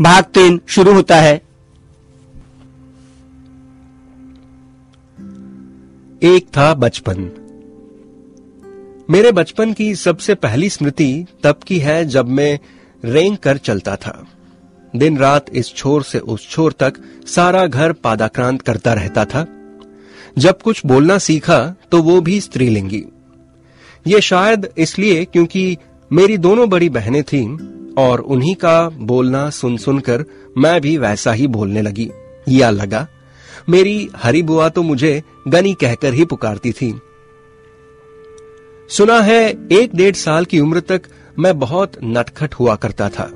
भाग तीन शुरू होता है। एक था बचपन। मेरे बचपन की सबसे पहली स्मृति तब की है जब मैं रेंग कर चलता था। दिन रात इस छोर से उस छोर तक सारा घर पादाक्रांत करता रहता था। जब कुछ बोलना सीखा तो वो भी स्त्रीलिंगी ये शायद इसलिए क्योंकि मेरी दोनों बड़ी बहनें थीं और उन्हीं का बोलना सुन सुनकर मैं भी वैसा ही बोलने लगी। या लगा, मेरी हरी बुआ तो मुझे गनी कहकर ही पुकारती थी। सुना है, एक डेढ़ साल की उम्र तक मैं बहुत नटखट हुआ करता था।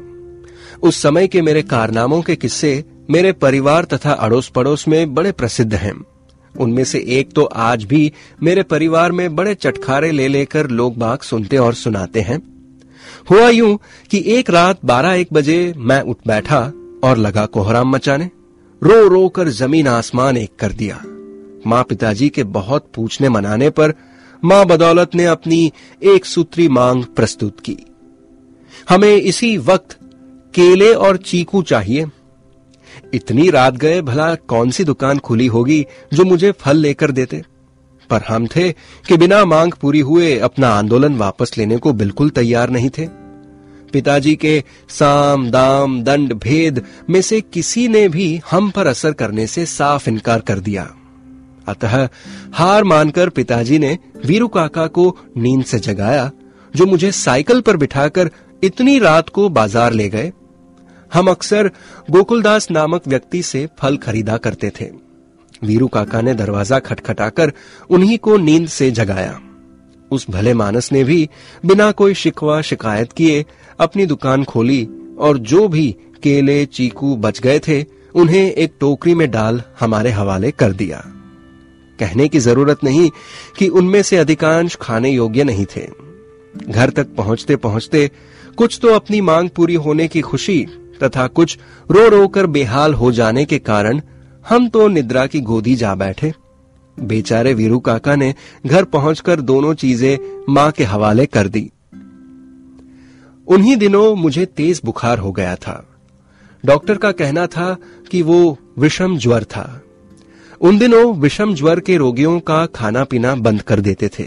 उस समय के मेरे कारनामों के किस्से मेरे परिवार तथा अड़ोस पड़ोस में बड़े प्रसिद्ध हैं। उनमें से एक तो आज भी मेरे परिवार में बड़े चटखारे ले लेकर लोग बाग सुनते और सुनाते हैं। हुआ यूँ कि एक रात बारह एक बजे मैं उठ बैठा और लगा कोहराम मचाने। रो रो कर ज़मीन आसमान एक कर दिया। माँ पिताजी के बहुत पूछने मनाने पर माँ बदौलत ने अपनी एक सूत्री मांग प्रस्तुत की। हमें इसी वक्त केले और चीकू चाहिए। इतनी रात गए, भला कौन सी दुकान खुली होगी जो मुझे फल लेकर देते? पर हम थे कि बिना मांग पूरी हुए अपना आंदोलन वापस लेने को बिल्कुल तैयार नहीं थे। पिताजी के साम, दाम, दंड, भेद में से किसी ने भी हम पर असर करने से साफ़ इनकार कर दिया। अतः हार मानकर पिताजी ने वीरू काका को नींद से जगाया, जो मुझे साइकिल पर बिठाकर इतनी रात को बाज़ार ले गए। हम अक्सर गोकुलदास नामक व्यक्ति से फल खरीदा करते थे। वीरू काका ने दरवाज़ा खटखटाकर उन्हीं को नींद से जगाया। उस भले मानस ने भी बिना कोई शिकवा शिकायत किए अपनी दुकान खोली और जो भी केले, चीकू बच गए थे, उन्हें एक टोकरी में डाल हमारे हवाले कर दिया। कहने की ज़रूरत नहीं कि उनमें से अधिकांश खाने योग्य नहीं थे। घर तक पहुँचते पहुँचते कुछ तो अपनी मांग पूरी होने की खुशी तथा कुछ रो रो कर बेहाल हो जाने के कारण हम तो निद्रा की गोदी जा बैठे। बेचारे वीरू काका ने घर पहुंचकर दोनों चीज़ें माँ के हवाले कर दी। उन्हीं दिनों मुझे तेज बुखार हो गया था। डॉक्टर का कहना था कि वो विषम ज्वर था। उन दिनों विषम ज्वर के रोगियों का खाना पीना बंद कर देते थे।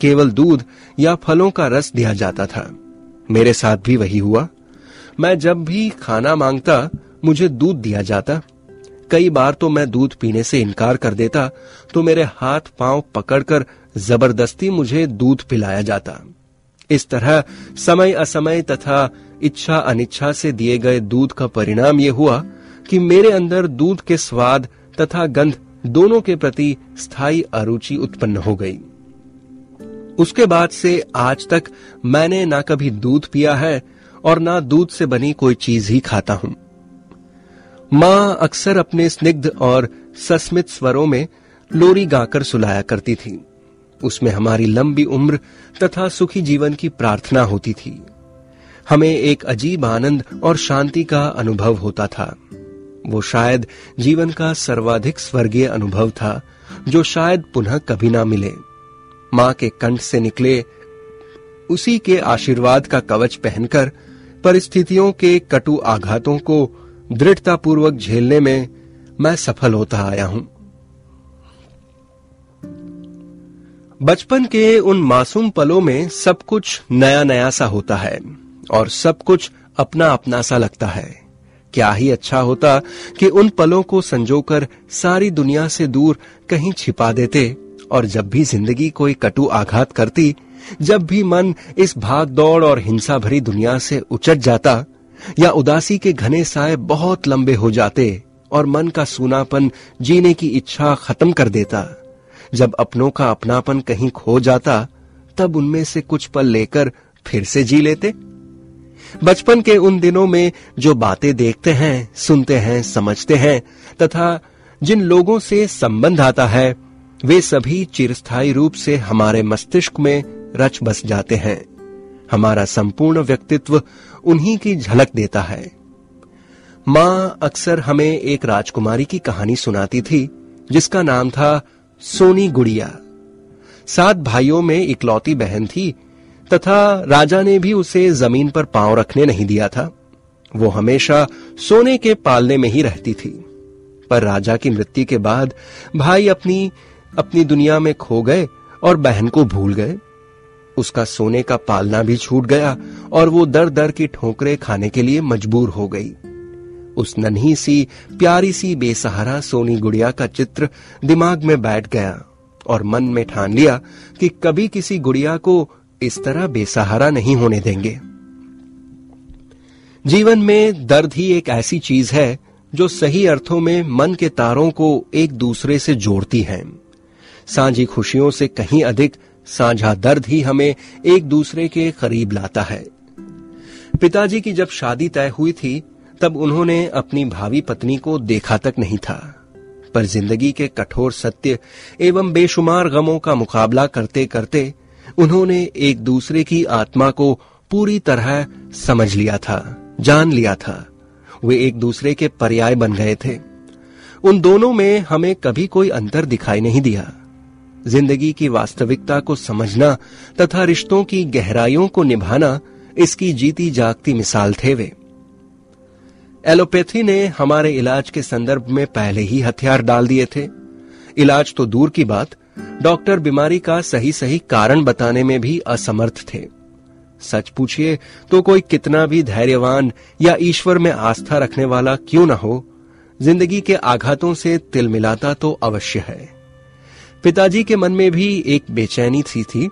केवल दूध या फलों का रस दिया जाता था। मेरे साथ भी वही हुआ। मैं जब भी खाना माँगता, मुझे दूध दिया जाता। कई बार तो मैं दूध पीने से इनकार कर देता तो मेरे हाथ पाँव पकड़कर ज़बरदस्ती मुझे दूध पिलाया जाता। इस तरह समय असमय तथा इच्छा अनिच्छा से दिए गए दूध का परिणाम यह हुआ कि मेरे अंदर दूध के स्वाद तथा गंध दोनों के प्रति स्थायी अरुचि उत्पन्न हो गई। उसके बाद से आज तक मैंने ना कभी दूध पिया है और ना दूध से बनी कोई चीज़ ही खाता हूँ। माँ अक्सर अपने स्निग्ध और सस्मित स्वरों में लोरी गाकर सुलाया करती थी। उसमें हमारी लंबी उम्र तथा सुखी जीवन की प्रार्थना होती थी। हमें एक अजीब आनंद और शांति का अनुभव होता था। वो शायद जीवन का सर्वाधिक स्वर्गीय अनुभव था, जो शायद पुनः कभी ना मिले। माँ के कंठ से निकले उसी के आशीर्वाद का कवच पहनकर परिस्थितियों के कटु आघातों को दृढ़तापूर्वक झेलने में मैं सफल होता आया हूँ। बचपन के उन मासूम पलों में सब कुछ नया नया सा होता है और सब कुछ अपना अपना सा लगता है। क्या ही अच्छा होता कि उन पलों को संजोकर सारी दुनिया से दूर कहीं छिपा देते और जब भी ज़िंदगी कोई कटु आघात करती, जब भी मन इस भाग दौड़ और हिंसा भरी दुनिया से उचट जाता या उदासी के घने साय बहुत लंबे हो जाते और मन का सूनापन जीने की इच्छा खत्म कर देता। जब अपनों का अपनापन कहीं खो जाता, तब उनमें से कुछ पल लेकर फिर से जी लेते। बचपन के उन दिनों में जो बातें देखते हैं, सुनते हैं, समझते हैं, तथा जिन लोगों से संबंध आता है, वे सभी चिरस्थायी रूप से हमारे मस्तिष्क में रच बस जाते हैं। हमारा संपूर्ण व्यक्तित्व उन्हीं की झलक देता है। माँ अक्सर हमें एक राजकुमारी की कहानी सुनाती थी, जिसका नाम था सोनी गुड़िया। सात भाइयों में इकलौती बहन थी, तथा राजा ने भी उसे ज़मीन पर पाँव रखने नहीं दिया था। वो हमेशा सोने के पालने में ही रहती थी। पर राजा की मृत्यु के बाद भाई अपनी अपनी दुनिया में खो गए और बहन को भूल गए। उसका सोने का पालना भी छूट गया और वो दर दर की ठोकरे खाने के लिए मजबूर हो गई। उस नन्ही सी, प्यारी सी बेसहारा सोनी गुड़िया का चित्र दिमाग में बैठ गया और मन में ठान लिया कि कभी किसी गुड़िया को इस तरह बेसहारा नहीं होने देंगे। जीवन में दर्द ही एक ऐसी चीज़ है जो सही अर्थों में मन के तारों को एक दूसरे से जोड़ती है। सांझी खुशियों से कहीं अधिक साझा दर्द ही हमें एक दूसरे के करीब लाता है। पिताजी की जब शादी तय हुई थी, तब उन्होंने अपनी भावी पत्नी को देखा तक नहीं था। पर ज़िंदगी के कठोर सत्य एवं बेशुमार गमों का मुकाबला करते करते उन्होंने एक दूसरे की आत्मा को पूरी तरह समझ लिया था, जान लिया था। वे एक दूसरे के पर्याय बन गए थे। उन दोनों में हमें कभी कोई अंतर दिखाई नहीं दिया। ज़िंदगी की वास्तविकता को समझना तथा रिश्तों की गहराइयों को निभाना इसकी जीती जागती मिसाल थे वे। एलोपैथी ने हमारे इलाज के संदर्भ में पहले ही हथियार डाल दिए थे। इलाज तो दूर की बात, डॉक्टर बीमारी का सही सही कारण बताने में भी असमर्थ थे। सच पूछिए तो कोई कितना भी धैर्यवान या ईश्वर में आस्था रखने वाला क्यों ना हो, ज़िंदगी के आघातों से तिल मिलाता तो अवश्य है। पिताजी के मन में भी एक बेचैनी सी थी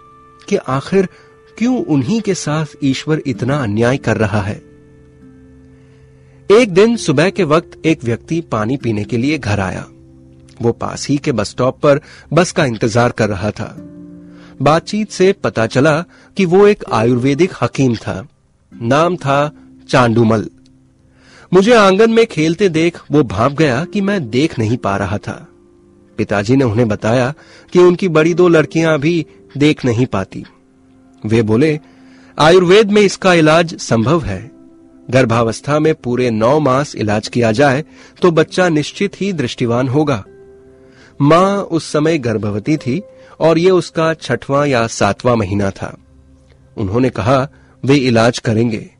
कि आखिर क्यों उन्हीं के साथ ईश्वर इतना अन्याय कर रहा है। एक दिन सुबह के वक्त एक व्यक्ति पानी पीने के लिए घर आया। वो पास ही के बस स्टॉप पर बस का इंतज़ार कर रहा था। बातचीत से पता चला कि वो एक आयुर्वेदिक हकीम था। नाम था चांडूमल मुझे आँगन में खेलते देख वो भाप गया कि मैं देख नहीं पा रहा था। पिताजी ने उन्हें बताया कि उनकी बड़ी दो लड़कियाँ भी देख नहीं पाती। वे बोले, आयुर्वेद में इसका इलाज संभव है। गर्भावस्था में पूरे नौ मास इलाज किया जाए तो बच्चा निश्चित ही दृष्टिवान होगा। माँ उस समय गर्भवती थी और ये उसका छठवां या सातवां महीना था। उन्होंने कहा, वे इलाज करेंगे,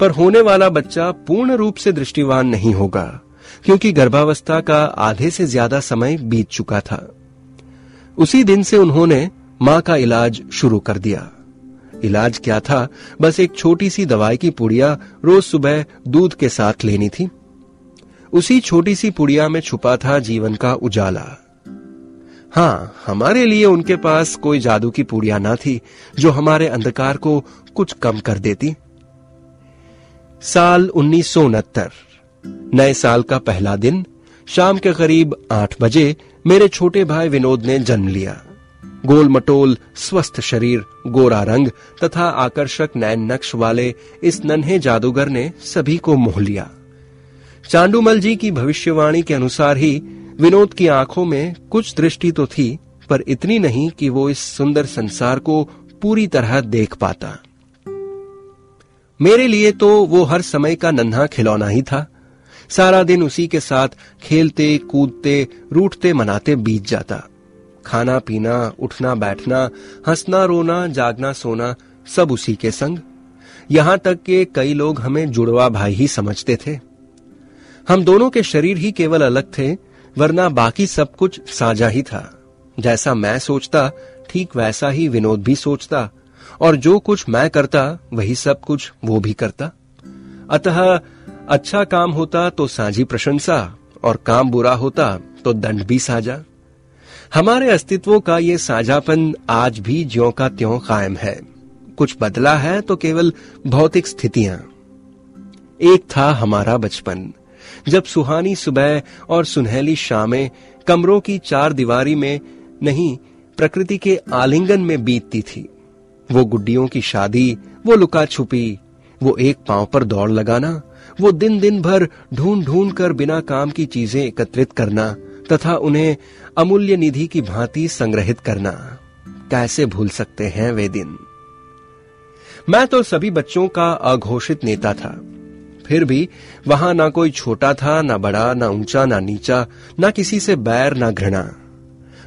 पर होने वाला बच्चा पूर्ण रूप से दृष्टिवान नहीं होगा। क्योंकि गर्भावस्था का आधे से ज़्यादा समय बीत चुका था। उसी दिन से उन्होंने माँ का इलाज शुरू कर दिया। इलाज क्या था? बस एक छोटी सी दवाई की पुड़िया रोज सुबह दूध के साथ लेनी थी। उसी छोटी सी पुड़िया में छुपा था जीवन का उजाला। हाँ हमारे लिए उनके पास कोई जादू की पुड़िया ना थी, जो हमारे अंधकार को कुछ कम कर देती। साल उन्नीस सौ उनहत्तर। नए साल का पहला दिन, शाम के करीब आठ बजे, मेरे छोटे भाई विनोद ने जन्म लिया। गोल मटोल स्वस्थ शरीर, गोरा रंग, तथा आकर्षक नैन नक्श वाले इस नन्हे जादूगर ने सभी को मोह लिया। चांडूमल जी की भविष्यवाणी के अनुसार ही विनोद की आँखों में कुछ दृष्टि तो थी, पर इतनी नहीं कि वो इस सुंदर संसार को पूरी तरह देख पाता। मेरे लिए तो वो हर समय का नन्हा खिलौना ही था। सारा दिन उसी के साथ खेलते, कूदते, रूठते, मनाते बीत जाता। खाना पीना, उठना, बैठना, हंसना, रोना, जागना, सोना, सब उसी के संग। यहाँ तक कि कई लोग हमें जुड़वा भाई ही समझते थे। हम दोनों के शरीर ही केवल अलग थे, वरना बाकी सब कुछ साझा ही था। जैसा मैं सोचता, ठीक वैसा ही विनोद भी सोचता, और जो कुछ मैं करता, वही सब कुछ वो भी करता। अतः अच्छा काम होता तो साझी प्रशंसा, और काम बुरा होता तो दंड भी साझा। हमारे अस्तित्व का ये साझापन आज भी ज्यो का त्यों कायम है। कुछ बदला है तो केवल भौतिक स्थितियाँ। एक था हमारा बचपन। जब सुहानी सुबह और सुनहली शामें कमरों की चार दीवारी में नहीं, प्रकृति के आलिंगन में बीतती थी। वो गुड्डियों की शादी, वो लुका छुपी, वो एक पाँव पर दौड़ लगाना वो दिन दिन भर ढूंढ ढूंढ कर बिना काम की चीज़ें एकत्रित करना तथा उन्हें अमूल्य निधि की भांति संग्रहित करना। कैसे भूल सकते हैं वे दिन? मैं तो सभी बच्चों का अघोषित नेता था। फिर भी वहाँ ना कोई छोटा था, ना बड़ा, ना ऊँचा, ना नीचा, ना किसी से बैर, ना घृणा।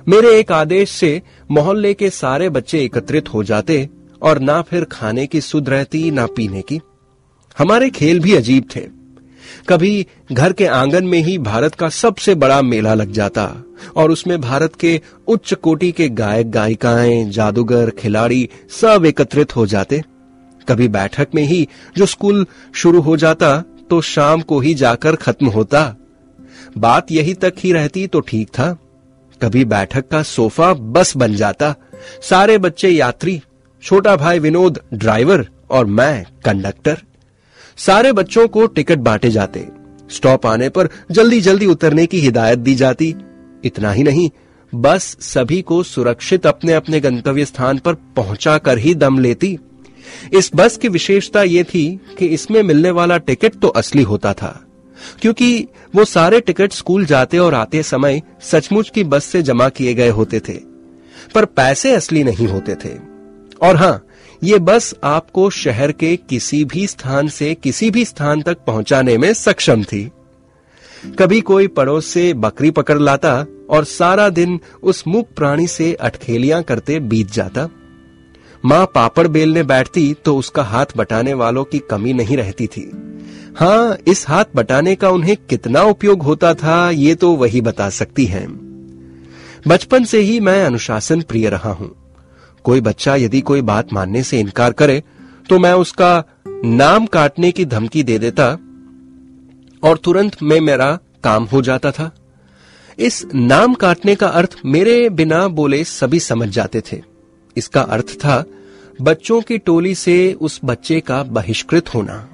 मेरे एक आदेश से मोहल्ले के सारे बच्चे एकत्रित हो जाते और ना फिर खाने की सुध रहती, ना पीने की। हमारे खेल भी अजीब थे। कभी घर के आँगन में ही भारत का सबसे बड़ा मेला लग जाता और उसमें भारत के उच्च कोटि के गायक, गायिकाएँ, जादूगर, खिलाड़ी सब एकत्रित हो जाते। कभी बैठक में ही जो स्कूल शुरू हो जाता तो शाम को ही जाकर खत्म होता। बात यही तक ही रहती तो ठीक था। कभी बैठक का सोफा बस बन जाता। सारे बच्चे यात्री, छोटा भाई विनोद, ड्राइवर और मैं कंडक्टर। सारे बच्चों को टिकट बांटे जाते। स्टॉप आने पर जल्दी जल्दी उतरने की हिदायत दी जाती। इतना ही नहीं, बस सभी को सुरक्षित अपने अपने गंतव्य स्थान पर पहुँचा कर ही दम लेती। इस बस की विशेषता यह थी कि इसमें मिलने वाला टिकट तो असली होता था, क्योंकि वो सारे टिकट स्कूल जाते और आते समय सचमुच की बस से जमा किए गए होते थे, पर पैसे असली नहीं होते थे। और हाँ ये बस आपको शहर के किसी भी स्थान से किसी भी स्थान तक पहुँचाने में सक्षम थी। कभी कोई पड़ोस से बकरी पकड़ लाता और सारा दिन उस मुख प्राणी से अटखेलियाँ करते बीत जाता। माँ पापड़ बेलने बैठती तो उसका हाथ बटाने वालों की कमी नहीं रहती थी। हाँ इस हाथ बटाने का उन्हें कितना उपयोग होता था, ये तो वही बता सकती हैं। बचपन से ही मैं अनुशासन प्रिय रहा हूँ। कोई बच्चा यदि कोई बात मानने से इनकार करे तो मैं उसका नाम काटने की धमकी दे देता और तुरंत में मेरा काम हो जाता था। इस नाम काटने का अर्थ मेरे बिना बोले सभी समझ जाते थे। इसका अर्थ था, बच्चों की टोली से उस बच्चे का बहिष्कृत होना।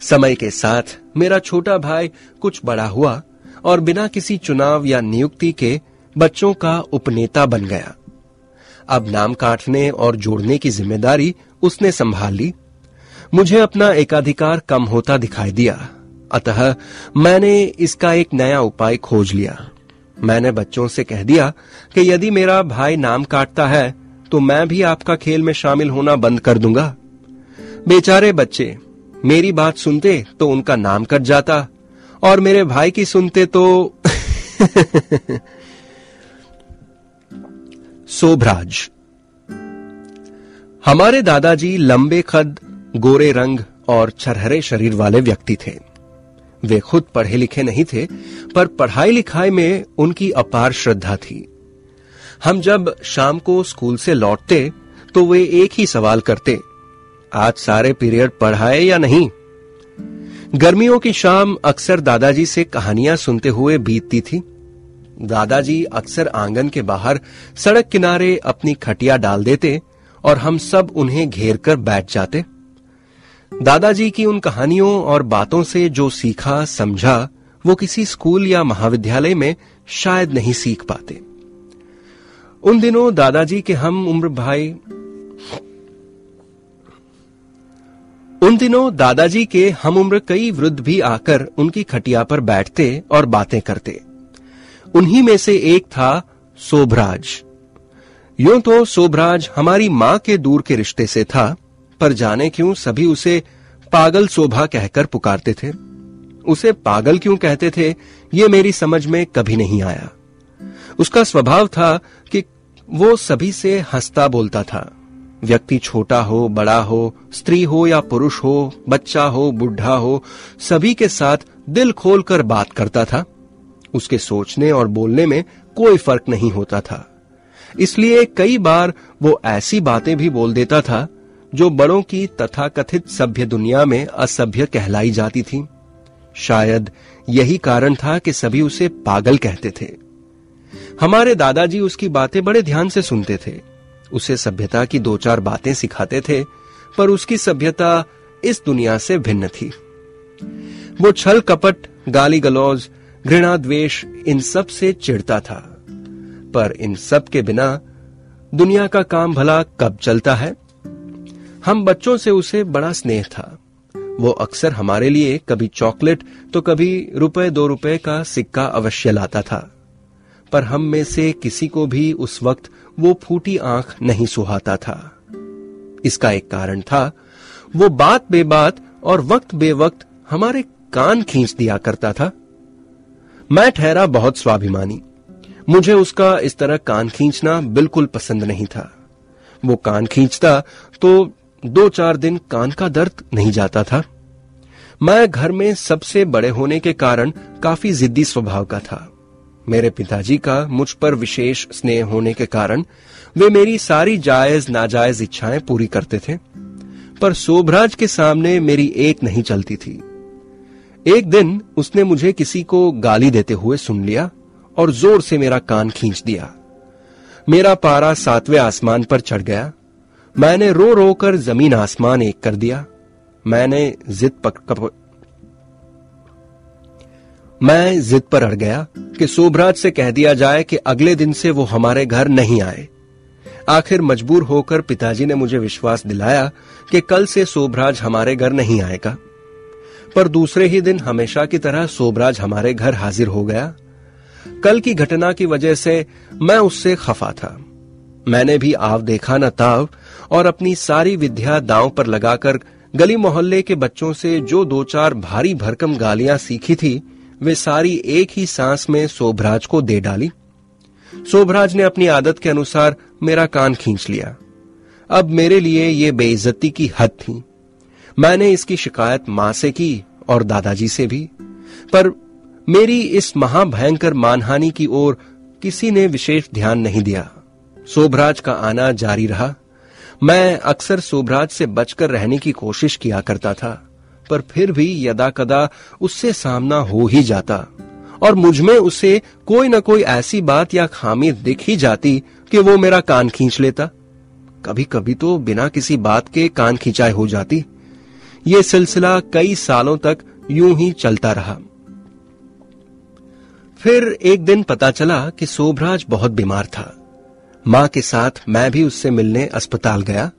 समय के साथ मेरा छोटा भाई कुछ बड़ा हुआ और बिना किसी चुनाव या नियुक्ति के बच्चों का उपनेता बन गया। अब नाम काटने और जोड़ने की ज़िम्मेदारी उसने संभाल ली। मुझे अपना एकाधिकार कम होता दिखाई दिया। अतः मैंने इसका एक नया उपाय खोज लिया। मैंने बच्चों से कह दिया कि यदि मेरा भाई नाम काटता है तो मैं भी आपका खेल में शामिल होना बंद कर दूँगा। बेचारे बच्चे, मेरी बात सुनते तो उनका नाम कट जाता, और मेरे भाई की सुनते तो सोभराज। हमारे दादाजी लंबे खद, गोरे रंग और छरहरे शरीर वाले व्यक्ति थे। वे खुद पढ़े लिखे नहीं थे, पर पढ़ाई लिखाई में उनकी अपार श्रद्धा थी। हम जब शाम को स्कूल से लौटते तो वे एक ही सवाल करते, आज सारे पीरियड पढ़ाए या नहीं? गर्मियों की शाम अक्सर दादाजी से कहानियाँ सुनते हुए बीतती थी। दादाजी अक्सर आँगन के बाहर सड़क किनारे अपनी खटिया डाल देते और हम सब उन्हें घेर कर बैठ जाते। दादाजी की उन कहानियों और बातों से जो सीखा, समझा, वो किसी स्कूल या महाविद्यालय में शायद नहीं सीख पाते। उन दिनों दादाजी के हम उम्र भाई उन दिनों दादाजी के हम उम्र कई वृद्ध भी आकर उनकी खटिया पर बैठते और बातें करते। उन्हीं में से एक था सोभराज। यूँ तो सोभराज हमारी माँ के दूर के रिश्ते से था, पर जाने क्यों सभी उसे पागल शोभा कहकर पुकारते थे। उसे पागल क्यों कहते थे, ये मेरी समझ में कभी नहीं आया। उसका स्वभाव था कि वो सभी से हंसता बोलता था। व्यक्ति छोटा हो, बड़ा हो, स्त्री हो या पुरुष हो, बच्चा हो, बुढ़ा हो, सभी के साथ दिल खोलकर बात करता था। उसके सोचने और बोलने में कोई फ़र्क नहीं होता था। इसलिए कई बार वो ऐसी बातें भी बोल देता था, जो बड़ों की तथाकथित सभ्य दुनिया में असभ्य कहलाई जाती थी। शायद यही कारण था कि सभी उसे पागल कहते थे। हमारे दादाजी उसकी बातें बड़े ध्यान से सुनते थे। उसे सभ्यता की दो चार बातें सिखाते थे, पर उसकी सभ्यता इस दुनिया से भिन्न थी। वो छल कपट गाली गलौज घृणा, द्वेष इन सबसे चिढ़ता था। पर इन सब के बिना दुनिया का काम भला कब चलता है? हम बच्चों से उसे बड़ा स्नेह था। वो अक्सर हमारे लिए कभी चॉकलेट तो कभी रुपए, दो रुपए का सिक्का अवश्य लाता था। पर हम में से किसी को भी उस वक्त वो फूटी आँख नहीं सुहाता था। इसका एक कारण था, वो बात बेबात और वक्त बेवक्त हमारे कान खींच दिया करता था। मैं ठहरा बहुत स्वाभिमानी। मुझे उसका इस तरह कान खींचना बिल्कुल पसंद नहीं था। वो कान खींचता तो दो चार दिन कान का दर्द नहीं जाता था। मैं घर में सबसे बड़े होने के कारण काफ़ी जिद्दी स्वभाव का था। मेरे पिताजी का मुझ पर विशेष स्नेह होने के कारण वे मेरी सारी जायज़ नाजायज इच्छाएँ पूरी करते थे। पर सोभराज के सामने मेरी एक नहीं चलती थी। एक दिन उसने मुझे किसी को गाली देते हुए सुन लिया और ज़ोर से मेरा कान खींच दिया। मेरा पारा सातवें आसमान पर चढ़ गया। मैंने रो रो कर ज़मीन आसमान एक कर दिया। मैंने जिद पक मैं जिद पर अड़ गया कि सोभराज से कह दिया जाए कि अगले दिन से वो हमारे घर नहीं आए। आखिर मजबूर होकर पिताजी ने मुझे विश्वास दिलाया कि कल से सोभराज हमारे घर नहीं आएगा। पर दूसरे ही दिन हमेशा की तरह सोभराज हमारे घर हाजिर हो गया। कल की घटना की वजह से मैं उससे खफा था। मैंने भी आव देखा न ताव और अपनी सारी विद्या दांव पर लगाकर गली मोहल्ले के बच्चों से जो दो चार भारी भरकम गालियाँ सीखी थी, वे सारी एक ही सांस में सोभराज को दे डाली। सोभराज ने अपनी आदत के अनुसार मेरा कान खींच लिया। अब मेरे लिए ये बेइज्जती की हद थी। मैंने इसकी शिकायत माँ से की और दादाजी से भी। पर मेरी इस महाभयंकर मानहानि की ओर किसी ने विशेष ध्यान नहीं दिया। सोभराज का आना जारी रहा। मैं अक्सर सोभराज से बचकर रहने की कोशिश किया करता था, पर फिर भी यदा कदा उससे सामना हो ही जाता और मुझमें उसे कोई न कोई ऐसी बात या खामी दिख ही जाती कि वो मेरा कान खींच लेता। कभी कभी तो बिना किसी बात के कान खिंचाई हो जाती। ये सिलसिला कई सालों तक यूँ ही चलता रहा। फिर एक दिन पता चला कि सोभराज बहुत बीमार था। माँ के साथ मैं भी उससे मिलने अस्पताल गया।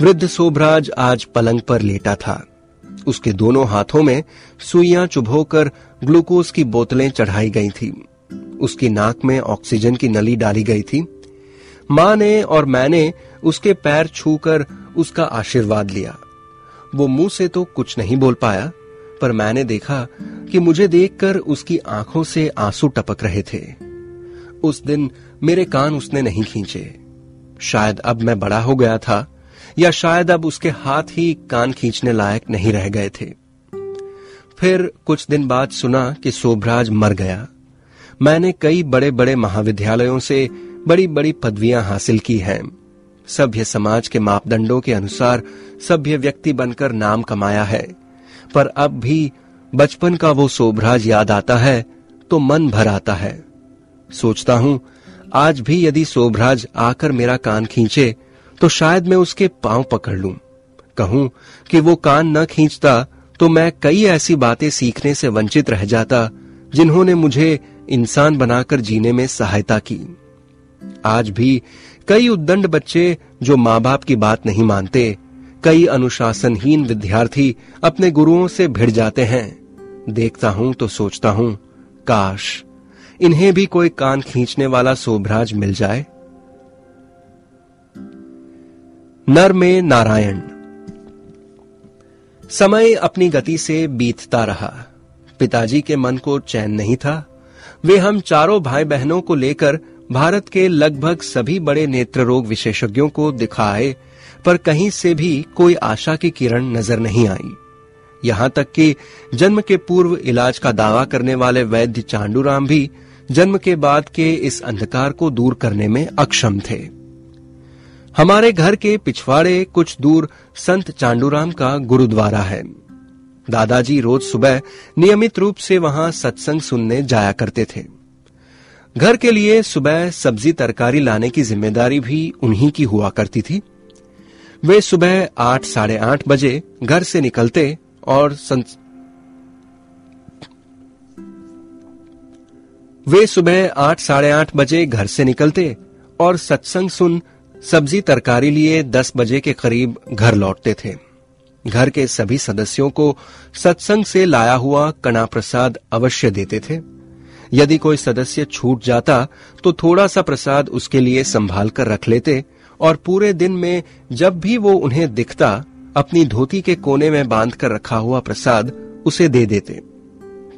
वृद्ध सोभराज आज पलंग पर लेटा था। उसके दोनों हाथों में सुइयाँ चुभोकर ग्लूकोज की बोतलें चढ़ाई गई थी। उसकी नाक में ऑक्सीजन की नली डाली गई थी। माँ ने और मैंने उसके पैर छूकर उसका आशीर्वाद लिया। वो मुँह से तो कुछ नहीं बोल पाया, पर मैंने देखा कि मुझे देखकर उसकी आँखों से आँसू टपक रहे थे। उस दिन मेरे कान उसने नहीं खींचे। शायद अब मैं बड़ा हो गया था, या शायद अब उसके हाथ ही कान खींचने लायक नहीं रह गए थे। फिर कुछ दिन बाद सुना कि सोभराज मर गया। मैंने कई बड़े बड़े महाविद्यालयों से बड़ी बड़ी पदवियाँ हासिल की हैं। सभ्य समाज के मापदंडों के अनुसार सभ्य व्यक्ति बनकर नाम कमाया है। पर अब भी बचपन का वो सोभराज याद आता है तो मन भर आता है। सोचता हूँ, आज भी यदि सोभराज आकर मेरा कान खींचे तो शायद मैं उसके पाँव पकड़ लूँ। कहूँ कि वो कान न खींचता तो मैं कई ऐसी बातें सीखने से वंचित रह जाता, जिन्होंने मुझे इंसान बनाकर जीने में सहायता की। आज भी कई उद्दंड बच्चे जो माँ बाप की बात नहीं मानते, कई अनुशासनहीन विद्यार्थी अपने गुरुओं से भिड़ जाते हैं। देखता हूँ तो सोचता हूँ, काश इन्हें भी कोई कान खींचने वाला सोभराज मिल जाए। नर में नारायण। समय अपनी गति से बीतता रहा। पिताजी के मन को चैन नहीं था। वे हम चारों भाई बहनों को लेकर भारत के लगभग सभी बड़े नेत्र रोग विशेषज्ञों को दिखाए, पर कहीं से भी कोई आशा की किरण नज़र नहीं आई। यहाँ तक कि जन्म के पूर्व इलाज का दावा करने वाले वैद्य चांडूराम भी जन्म के बाद के इस अंधकार को दूर करने में अक्षम थे। हमारे घर के पिछवाड़े कुछ दूर संत चांडूराम का गुरुद्वारा है। दादाजी रोज सुबह नियमित रूप से वहाँ सत्संग सुनने जाया करते थे। घर के लिए सुबह सब्ज़ी तरकारी लाने की ज़िम्मेदारी भी उन्हीं की हुआ करती थी। वे सुबह आठ, साढ़े आठ बजे घर से निकलते और संत वे सुबह आठ, साढ़े आठ बजे घर से निकलते और सत्संग सुन सब्ज़ी तरकारी लिए दस बजे के करीब घर लौटते थे। घर के सभी सदस्यों को सत्संग से लाया हुआ कणा प्रसाद अवश्य देते थे। यदि कोई सदस्य छूट जाता तो थोड़ा सा प्रसाद उसके लिए संभाल कर रख लेते और पूरे दिन में जब भी वो उन्हें दिखता अपनी धोती के कोने में बाँध कर रखा हुआ प्रसाद उसे दे देते।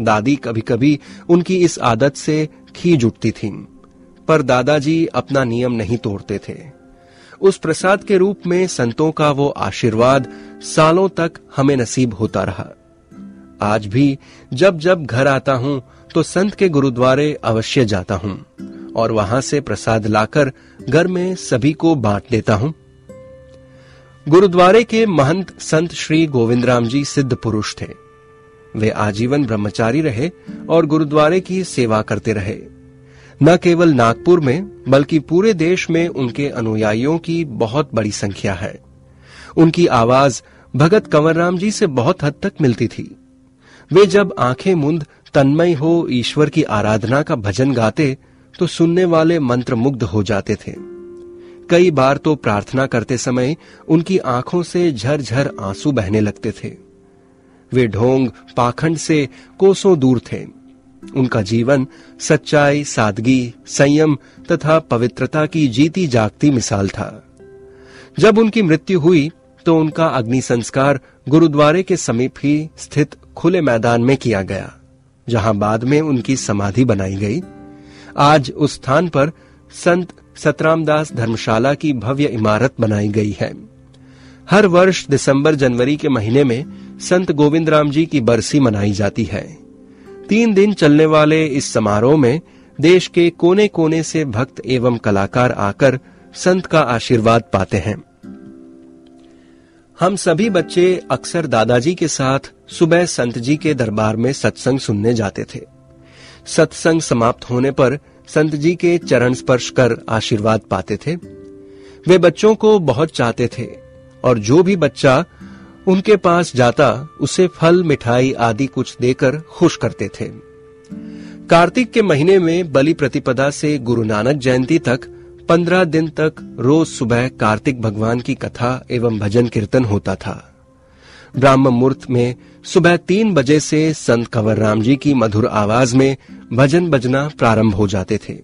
दादी कभी कभी उनकी इस आदत से खींच उठती थीं, पर दादाजी अपना नियम नहीं तोड़ते थे। उस प्रसाद के रूप में संतों का वो आशीर्वाद सालों तक हमें नसीब होता रहा। आज भी जब जब घर आता हूँ तो संत के गुरुद्वारे अवश्य जाता हूँ और वहाँ से प्रसाद लाकर घर में सभी को बांट देता हूँ। गुरुद्वारे के महंत संत श्री गोविंद राम जी सिद्ध पुरुष थे। वे आजीवन ब्रह्मचारी रहे और गुरुद्वारे की सेवा करते रहे। न केवल नागपुर में, बल्कि पूरे देश में उनके अनुयायियों की बहुत बड़ी संख्या है। उनकी आवाज़ भगत कंवरराम जी से बहुत हद तक मिलती थी। वे जब आँखें मुंद तन्मय हो ईश्वर की आराधना का भजन गाते तो सुनने वाले मंत्र मुग्ध हो जाते थे। कई बार तो प्रार्थना करते समय उनकी आँखों से झरझर आँसू बहने लगते थे। वे ढोंग पाखंड से कोसों दूर थे। उनका जीवन सच्चाई, सादगी, संयम तथा पवित्रता की जीती जागती मिसाल था। जब उनकी मृत्यु हुई तो उनका अग्नि संस्कार गुरुद्वारे के समीप ही स्थित खुले मैदान में किया गया। जहाँ बाद में उनकी समाधि बनाई गई। आज उस स्थान पर संत सतरामदास धर्मशाला की भव्य इमारत बनाई गई है। हर वर्ष दिसंबर जनवरी के महीने में संत गोविंद राम जी की बरसी मनाई जाती है। तीन दिन चलने वाले इस समारोह में देश के कोने कोने से भक्त एवं कलाकार आकर संत का आशीर्वाद पाते हैं। हम सभी बच्चे अक्सर दादाजी के साथ सुबह संत जी के दरबार में सत्संग सुनने जाते थे। सत्संग समाप्त होने पर संत जी के चरण स्पर्श कर आशीर्वाद पाते थे। वे बच्चों को बहुत चाहते थे और जो भी बच्चा उनके पास जाता, उसे फल, मिठाई आदि कुछ देकर खुश करते थे। कार्तिक के महीने में बलि प्रतिपदा से गुरु नानक जयंती तक पंद्रह दिन तक रोज सुबह कार्तिक भगवान की कथा एवं भजन कीर्तन होता था। ब्राह्म मुहूर्त में सुबह तीन बजे से संत कंवर राम जी की मधुर आवाज़ में भजन बजना प्रारंभ हो जाते थे।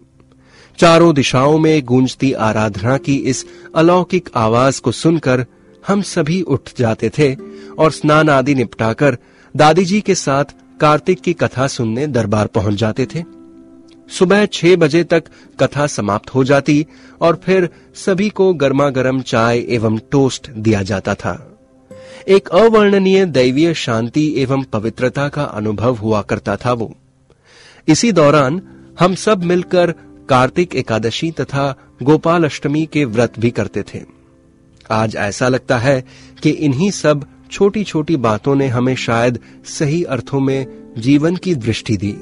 चारों दिशाओं में गूंजती आराधना की इस अलौकिक आवाज़ को सुनकर हम सभी उठ जाते थे और स्नान आदि निपटाकर दादी जी के साथ कार्तिक की कथा सुनने दरबार पहुँच जाते थे। सुबह छह बजे तक कथा समाप्त हो जाती और फिर सभी को गर्मा गर्म चाय एवं टोस्ट दिया जाता था। एक अवर्णनीय दैवीय शांति एवं पवित्रता का अनुभव हुआ करता था वो। इसी दौरान हम सब मिलकर कार्तिक एकादशी तथा गोपाल अष्टमी के व्रत भी करते थे। आज ऐसा लगता है कि इन्हीं सब छोटी छोटी बातों ने हमें शायद सही अर्थों में जीवन की दृष्टि दी।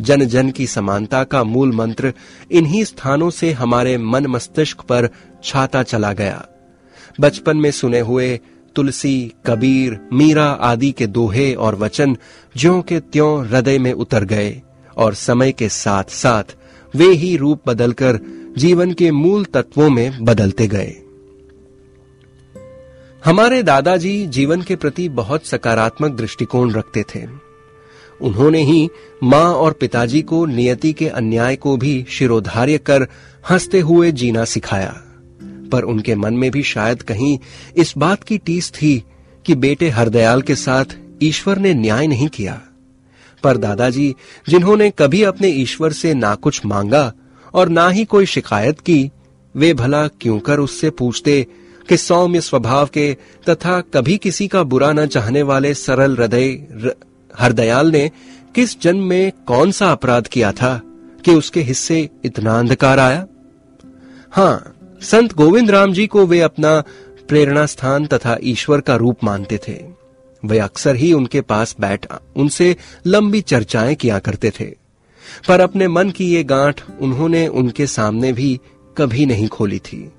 जन जन की समानता का मूल मंत्र इन्हीं स्थानों से हमारे मन मस्तिष्क पर छाता चला गया। बचपन में सुने हुए तुलसी, कबीर, मीरा आदि के दोहे और वचन ज्यो के त्यों हृदय में उतर गए और समय के साथ साथ वे ही रूप बदलकर जीवन के मूल तत्वों में बदलते गए। हमारे दादाजी जीवन के प्रति बहुत सकारात्मक दृष्टिकोण रखते थे। उन्होंने ही माँ और पिताजी को नियति के अन्याय को भी शिरोधार्य कर हँसते हुए जीना सिखाया। पर उनके मन में भी शायद कहीं इस बात की टीस थी कि बेटे हरदयाल के साथ ईश्वर ने न्याय नहीं किया। पर दादाजी, जिन्होंने कभी अपने ईश्वर से ना कुछ मांगा और ना ही कोई शिकायत की, वे भला क्यों कर उससे पूछते कि सौम्य स्वभाव के तथा कभी किसी का बुरा न चाहने वाले सरल हृदय हरदयाल ने किस जन्म में कौन सा अपराध किया था कि उसके हिस्से इतना अंधकार आया? हाँ, संत गोविंद राम जी को वे अपना प्रेरणा स्थान तथा ईश्वर का रूप मानते थे। वे अक्सर ही उनके पास बैठ, उनसे लंबी चर्चाएँ किया करते थे। पर अपने मन की ये गांठ उन्होंने उनके सामने भी कभी नहीं खोली थी।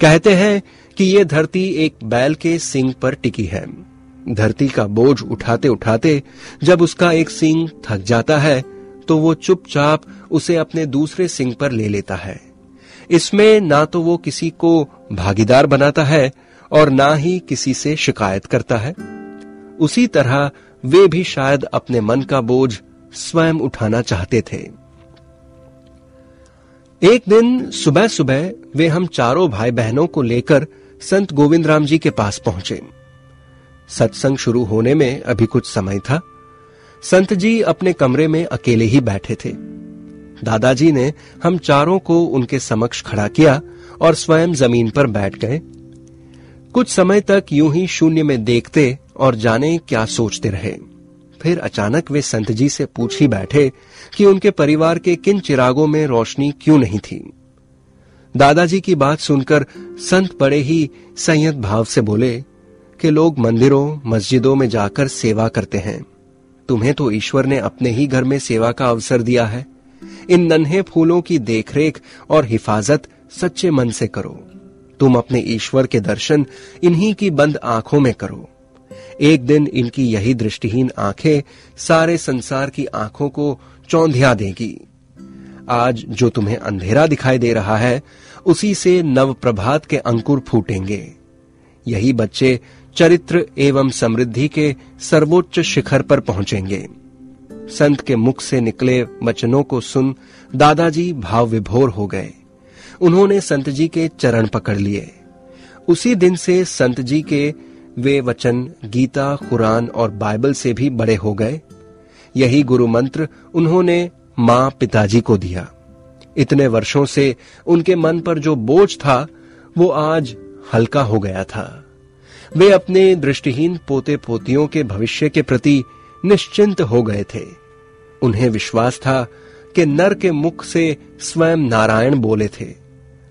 कहते हैं कि ये धरती एक बैल के सिंग पर टिकी है। धरती का बोझ उठाते उठाते जब उसका एक सिंग थक जाता है तो वो चुपचाप उसे अपने दूसरे सिंग पर ले लेता है। इसमें ना तो वो किसी को भागीदार बनाता है और ना ही किसी से शिकायत करता है। उसी तरह वे भी शायद अपने मन का बोझ स्वयं उठाना चाहते थे। एक दिन सुबह सुबह वे हम चारों भाई बहनों को लेकर संत गोविंद राम जी के पास पहुँचे। सत्संग शुरू होने में अभी कुछ समय था। संत जी अपने कमरे में अकेले ही बैठे थे। दादाजी ने हम चारों को उनके समक्ष खड़ा किया और स्वयं ज़मीन पर बैठ गए। कुछ समय तक यूँ ही शून्य में देखते और जाने क्या सोचते रहे। फिर अचानक वे संत जी से पूछ ही बैठे कि उनके परिवार के किन चिरागों में रोशनी क्यों नहीं थी। दादाजी की बात सुनकर संत बड़े ही संयत भाव से बोले कि लोग मंदिरों, मस्जिदों में जाकर सेवा करते हैं। तुम्हें तो ईश्वर ने अपने ही घर में सेवा का अवसर दिया है। इन नन्हे फूलों की देखरेख और हिफाजत सच्चे मन से करो। तुम अपने ईश्वर के दर्शन इन्हीं की बंद आँखों में करो। एक दिन इनकी यही दृष्टिहीन आँखें सारे संसार की आँखों को चौंधिया देगी। आज जो तुम्हें अंधेरा दिखाई दे रहा है, उसी से नव प्रभात के अंकुर फूटेंगे। यही बच्चे चरित्र एवं समृद्धि के सर्वोच्च शिखर पर पहुँचेंगे। संत के मुख से निकले वचनों को सुन दादाजी भाव विभोर हो गए। उन्होंने संत जी के चरण पकड़ लिए। उसी दिन से संत जी के वे वचन, गीता, कुरान और बाइबल से भी बड़े हो गए। यही गुरु मंत्र उन्होंने माँ पिताजी को दिया। इतने वर्षों से उनके मन पर जो बोझ था, वो आज हल्का हो गया था। वे अपने दृष्टिहीन पोते पोतियों के भविष्य के प्रति निश्चिंत हो गए थे। उन्हें विश्वास था कि नर के मुख से स्वयं नारायण बोले थे।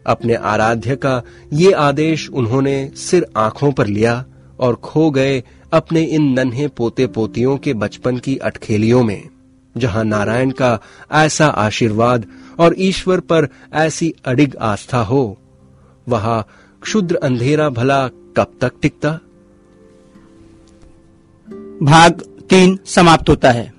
अपने आराध्य का ये आदेश उन्होंने सिर आँखों पर लिया और खो गए अपने इन नन्हे पोते पोतियों के बचपन की अटखेलियों में, जहाँ नारायण का ऐसा आशीर्वाद और ईश्वर पर ऐसी अडिग आस्था हो। वहाँ क्षुद्र अंधेरा भला कब तक टिकता? भाग तीन समाप्त होता है।